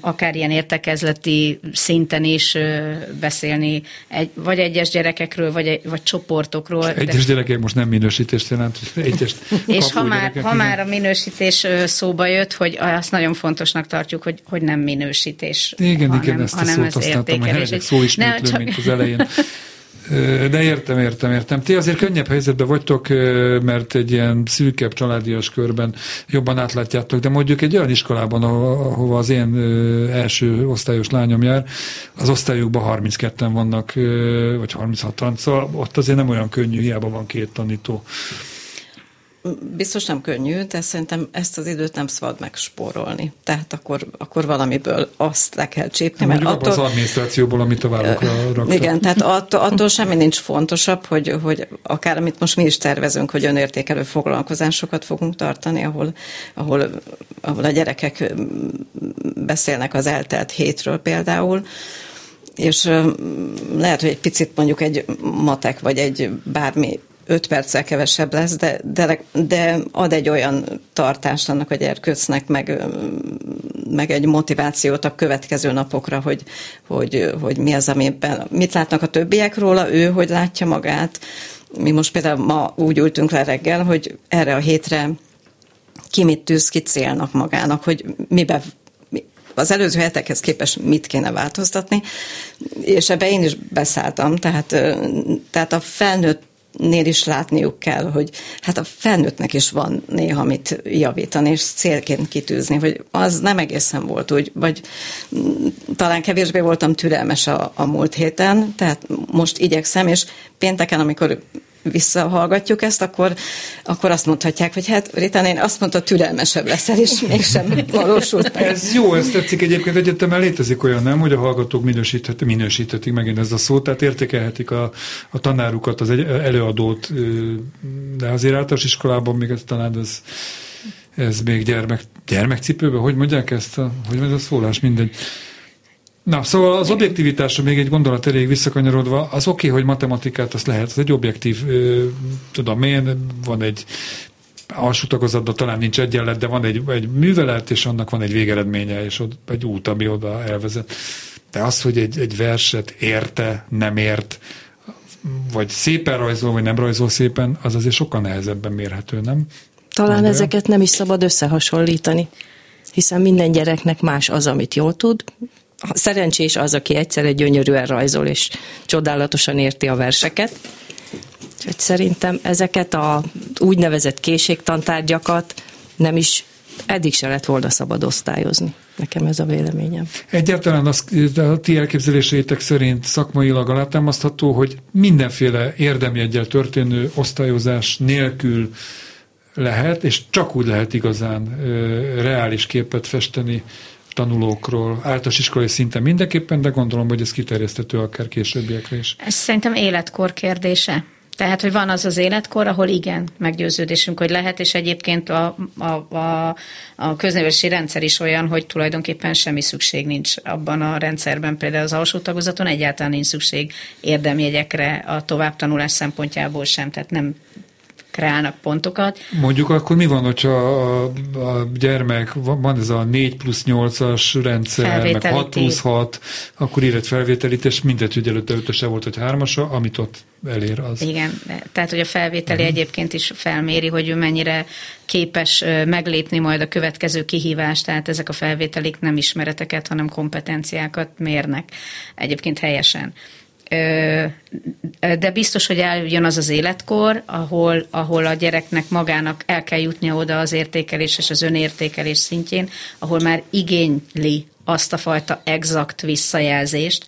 Speaker 3: akár ilyen értekezleti szinten is beszélni, egy, vagy egyes gyerekekről, vagy, vagy csoportokról.
Speaker 2: Egyes de... gyerekek most nem minősítést jelent, egyes
Speaker 3: És ha már, ha már a minősítés szóba jött, hogy azt nagyon fontosnak tartjuk, hogy, hogy nem minősítés,
Speaker 2: igen, hanem, igen, ezt a hanem szót értékelés. Hogy szó ismétlő, csak... mint az elején. De értem, értem, értem. Ti azért könnyebb helyzetben vagytok, mert egy ilyen szűkebb családias körben jobban átlátjátok, de mondjuk egy olyan iskolában, ahova az én első osztályos lányom jár, az osztályukban 32-en vannak, vagy 36-an, szóval ott azért nem olyan könnyű, hiába van két tanító
Speaker 4: biztos nem könnyű, de szerintem ezt az időt nem szabad megspórolni. Tehát akkor, akkor valamiből azt le kell csípni.
Speaker 2: Mert attól, az adminisztrációból, amit a vállókra raktak.
Speaker 4: Igen, tehát attól, attól semmi nincs fontosabb, hogy, hogy akár amit most mi is tervezünk, hogy önértékelő foglalkozásokat fogunk tartani, ahol, ahol, ahol a gyerekek beszélnek az eltelt hétről például, és lehet, hogy egy picit mondjuk egy matek, vagy egy bármi öt perccel kevesebb lesz, de, de, de ad egy olyan tartást annak a gyerkőcnek, meg, meg egy motivációt a következő napokra, hogy, hogy, hogy mi az, amiben, mit látnak a többiek róla, ő hogy látja magát. Mi most például ma úgy ültünk le reggel, hogy erre a hétre ki mit tűz ki célnak magának, hogy mibe az előző hetekhez képest mit kéne változtatni, és ebbe én is beszálltam, tehát, tehát a felnőtt nél is látniuk kell, hogy hát a felnőttnek is van néha mit javítani, és célként kitűzni, hogy az nem egészen volt úgy, vagy talán kevésbé voltam türelmes a, a múlt héten, tehát most igyekszem, és pénteken, amikor visszahallgatjuk ezt, akkor, akkor azt mondhatják, hogy hát Rita, én azt mondta, türelmesebb leszel, és mégsem valósult
Speaker 2: meg. Ez jó, ez tetszik egyébként egyetemen létezik olyan, nem, hogy a hallgatók minősíthetik, minősíthetik megint ez a szó, tehát értékelhetik a, a tanárukat, az egy, előadót, de azért általános iskolában még ez talán ez, ez még gyermek, gyermekcipőben, hogy mondják ezt, a, hogy mondja a szólás, mindegy. Na, szóval az objektivitásra még egy gondolat elég visszakanyarodva, az oké, okay, hogy matematikát azt lehet, az egy objektív, tudom én, van egy alsó tagozatban talán nincs egyenlet, de van egy, egy művelet, és annak van egy végeredménye, és ott egy út, ami oda elvezet. De az, hogy egy, egy verset érte, nem ért, vagy szépen rajzol, vagy nem rajzol szépen, az azért sokkal nehezebben mérhető, nem?
Speaker 5: Talán Andrea? ezeket nem is szabad összehasonlítani, hiszen minden gyereknek más az, amit jól tud, szerencsés az, aki egyszerre gyönyörűen rajzol, és csodálatosan érti a verseket. Úgyhogy szerintem ezeket a úgynevezett készségtantárgyakat nem is eddig se lett volna szabad osztályozni. Nekem ez a véleményem.
Speaker 2: Egyáltalán az, a ti elképzelésétek szerint szakmailag alátámasztható, hogy mindenféle érdemjegyel történő osztályozás nélkül lehet, és csak úgy lehet igazán ö, reális képet festeni tanulókról, általános iskolai szinten mindenképpen, de gondolom, hogy ez kiterjesztető akár későbbiekre is.
Speaker 3: Ez szerintem életkor kérdése. Tehát, hogy van az az életkor, ahol igen, meggyőződésünk, hogy lehet, és egyébként a, a, a, a köznevelési rendszer is olyan, hogy tulajdonképpen semmi szükség nincs abban a rendszerben. Például az alsó tagozaton egyáltalán nincs szükség érdemjegyekre a továbbtanulás szempontjából sem, tehát nem kreálnak pontokat.
Speaker 2: Mondjuk akkor mi van, hogyha a, a gyermek, van ez a 4 plusz 8-as rendszer, meg 6 plusz 6, akkor ír egy felvételit, és mindegy, hogy előtte ötöse volt, vagy hármasa, amit ott elér az.
Speaker 3: Igen, tehát hogy a felvételi uh-huh. egyébként is felméri, hogy ő mennyire képes meglépni majd a következő kihívást, tehát ezek a felvételik nem ismereteket, hanem kompetenciákat mérnek egyébként helyesen de biztos, hogy eljön az az életkor, ahol, ahol a gyereknek magának el kell jutnia oda az értékelés és az önértékelés szintjén, ahol már igényli azt a fajta exakt visszajelzést,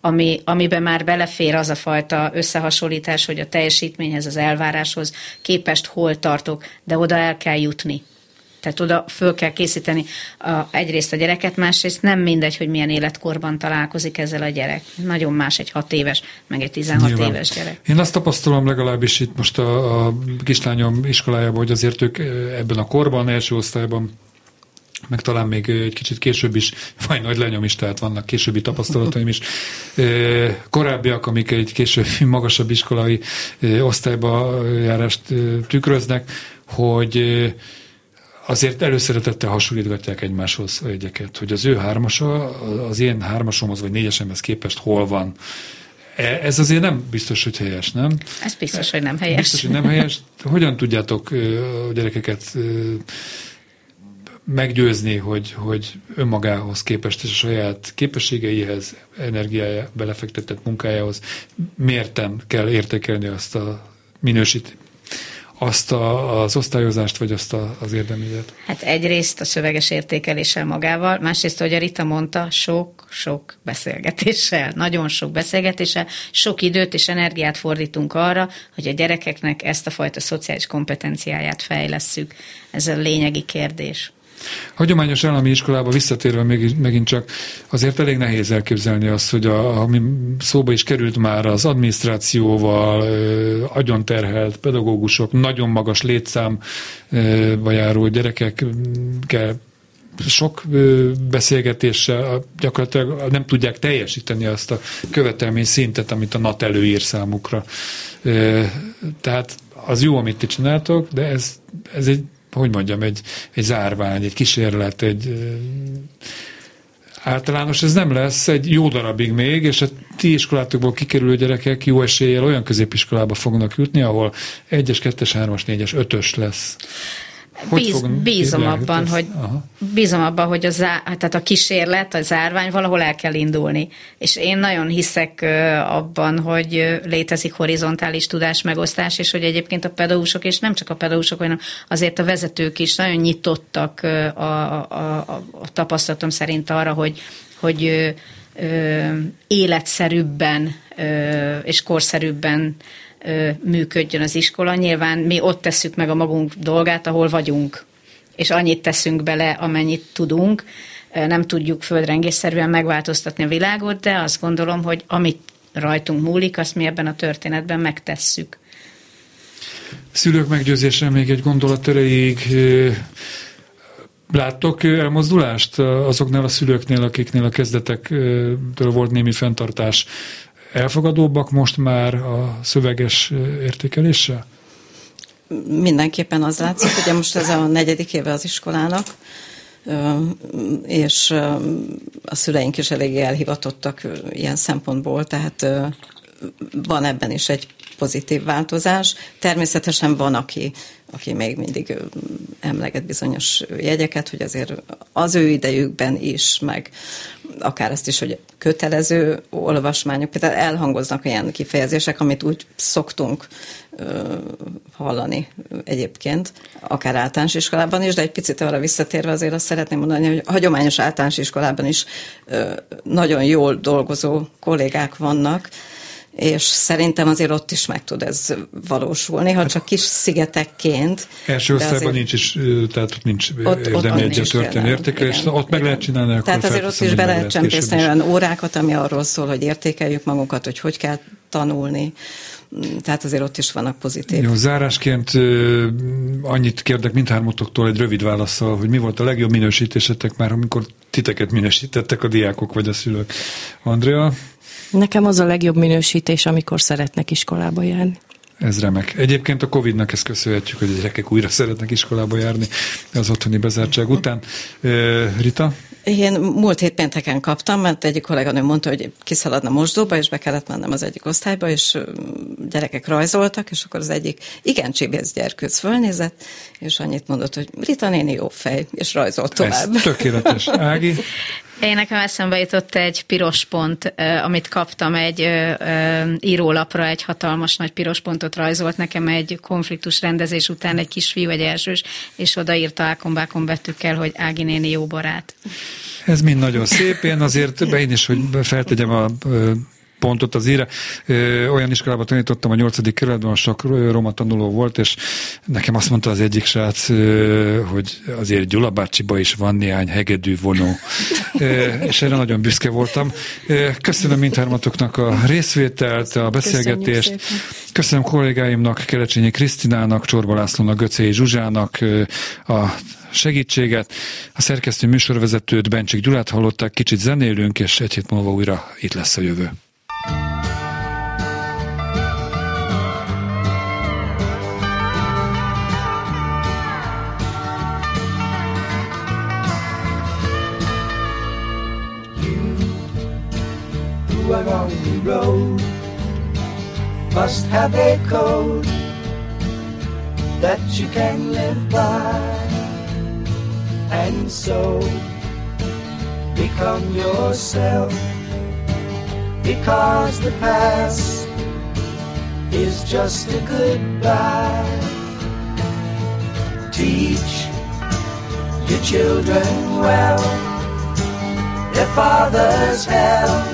Speaker 3: ami, amiben már belefér az a fajta összehasonlítás, hogy a teljesítményhez, az elváráshoz képest hol tartok, de oda el kell jutni. Tehát oda föl kell készíteni a, egyrészt a gyereket, másrészt nem mindegy, hogy milyen életkorban találkozik ezzel a gyerek. Nagyon más egy 6 éves, meg egy 16 Nyilván. éves gyerek.
Speaker 2: Én azt tapasztalom legalábbis itt most a, a kislányom iskolájában, hogy azért ők ebben a korban, első osztályban meg talán még egy kicsit később is, vagy nagy lányom is, tehát vannak későbbi tapasztalataim is. Korábbiak, amik egy későbbi magasabb iskolai osztályba járást tükröznek, hogy azért előszeretettel hasonlítgatják egymáshoz a jegyeket, hogy az ő hármasa az én hármasomhoz vagy négyesemhez képest hol van. E, ez azért nem biztos, hogy helyes, nem?
Speaker 3: Ez biztos, hogy nem helyes.
Speaker 2: Biztos, hogy nem helyes. Hogyan tudjátok a gyerekeket meggyőzni, hogy, hogy önmagához képest és a saját képességeihez, energiája, belefektetett munkájához mérten kell értékelni azt a minősít, azt a, az osztályozást, vagy azt a, az érdeményet?
Speaker 3: Hát egyrészt a szöveges értékeléssel magával, másrészt, ahogy a Rita mondta, sok-sok beszélgetéssel, nagyon sok beszélgetéssel, sok időt és energiát fordítunk arra, hogy a gyerekeknek ezt a fajta szociális kompetenciáját fejlesszük. Ez a lényegi kérdés.
Speaker 2: Hagyományos állami iskolába visszatérve még, megint csak azért elég nehéz elképzelni azt, hogy a, ami szóba is került már az adminisztrációval, agyon terhelt pedagógusok, nagyon magas létszámba járó gyerekekkel sok beszélgetéssel gyakorlatilag nem tudják teljesíteni azt a követelmény szintet, amit a NAT előír számukra. Tehát az jó, amit ti csináltok, de ez, ez egy hogy mondjam, egy, egy zárvány, egy kísérlet, egy általános ez nem lesz egy jó darabig még, és a ti iskolátokból kikerülő gyerekek jó eséllyel olyan középiskolába fognak jutni, ahol 1-es, 2-es, 3-as, 4-es, 5-ös lesz.
Speaker 3: Hogy Bíz, bízom abban, hogy bízom abban, hogy a, zá, tehát a kísérlet, a zárvány valahol el kell indulni. És én nagyon hiszek abban, hogy létezik horizontális tudás megosztás, és hogy egyébként a pedagógusok, és nem csak a pedagógusok, hanem azért a vezetők is nagyon nyitottak a, a, a, a tapasztalatom szerint arra, hogy, hogy életszerűbben és korszerűbben működjön az iskola. Nyilván mi ott tesszük meg a magunk dolgát, ahol vagyunk, és annyit teszünk bele, amennyit tudunk. Nem tudjuk földrengésszerűen megváltoztatni a világot, de azt gondolom, hogy amit rajtunk múlik, azt mi ebben a történetben megtesszük.
Speaker 2: Szülők meggyőzésre még egy gondolat erejéig Láttok elmozdulást azoknál a szülőknél, akiknél a kezdetektől volt némi fenntartás elfogadóbbak most már a szöveges értékeléssel?
Speaker 4: Mindenképpen az látszik, ugye most ez a negyedik éve az iskolának, és a szüleink is eléggé elhivatottak ilyen szempontból, tehát van ebben is egy pozitív változás. Természetesen van, aki, aki még mindig emleget bizonyos jegyeket, hogy azért az ő idejükben is, meg akár azt is, hogy kötelező olvasmányok, például elhangoznak olyan kifejezések, amit úgy szoktunk ö, hallani egyébként, akár általános iskolában is, de egy picit arra visszatérve azért azt szeretném mondani, hogy hagyományos általános iskolában is ö, nagyon jól dolgozó kollégák vannak, és szerintem azért ott is meg tud ez valósulni, ha csak kis szigetekként.
Speaker 2: Első osztályban nincs is, tehát ott nincs ott, érdemi egyet történő értékelés, ott igen. meg lehet csinálni. Akkor
Speaker 4: tehát azért ott is be lehet csempészni olyan órákat, ami arról szól, hogy értékeljük magunkat, hogy hogy kell tanulni. Tehát azért ott is vannak pozitív.
Speaker 2: Jó, zárásként annyit kérdek mindhármatoktól egy rövid válaszsal, hogy mi volt a legjobb minősítésetek már, amikor titeket minősítettek a diákok vagy a szülők. Andrea?
Speaker 5: Nekem az a legjobb minősítés, amikor szeretnek iskolába járni.
Speaker 2: Ez remek. Egyébként a Covid-nak ezt köszönhetjük, hogy a gyerekek újra szeretnek iskolába járni az otthoni bezártság után. Rita?
Speaker 4: Én múlt hét pénteken kaptam, mert egyik kolléganő mondta, hogy kiszaladna mosdóba, és be kellett mennem az egyik osztályba, és gyerekek rajzoltak, és akkor az egyik igen csibész gyerkőc fölnézett, és annyit mondott, hogy Rita néni jó fej, és rajzolt tovább.
Speaker 2: Ez tökéletes. Ági?
Speaker 3: Én nekem eszembe jutott egy piros pont, amit kaptam egy írólapra, egy hatalmas nagy piros pontot rajzolt nekem egy konfliktus rendezés után egy kisfiú, egy elsős, és odaírta ákombákon betűkkel, hogy Ági néni jó barát.
Speaker 1: Ez mind nagyon szép. Én azért be én is, hogy feltegyem a pontot az íre. Olyan iskolában tanítottam a nyolcadik kerületben, sok roma tanuló volt, és nekem azt mondta az egyik srác, hogy azért Gyula bácsiba is van néhány hegedű vonó. És erre nagyon büszke voltam. Köszönöm mindhármatoknak a részvételt, a beszélgetést. Köszönöm kollégáimnak, Kelecsényi Krisztinának, Csorba Lászlónak, Göcei Zsuzsának a segítséget. A szerkesztő műsorvezetőt, Bencsik Gyulát hallották, kicsit zenélünk, és egy hét múlva újra itt lesz a jövő. Must have a code that you can live by and so become yourself because the past is just a goodbye. Teach your children well, their father's hell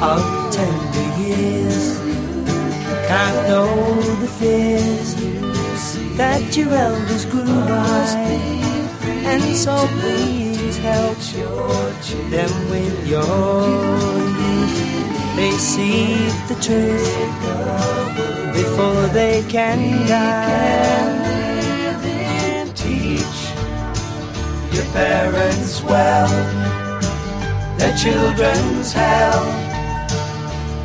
Speaker 1: Of tender years. Can't know the fears that your elders grew by, and so please help them with your youth. They see the truth before they can die. Teach your parents well, their children's hell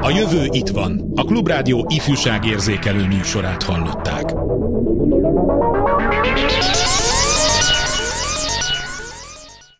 Speaker 8: A jövő itt van. A Klubrádió ifjúságérzékelő műsorát hallották.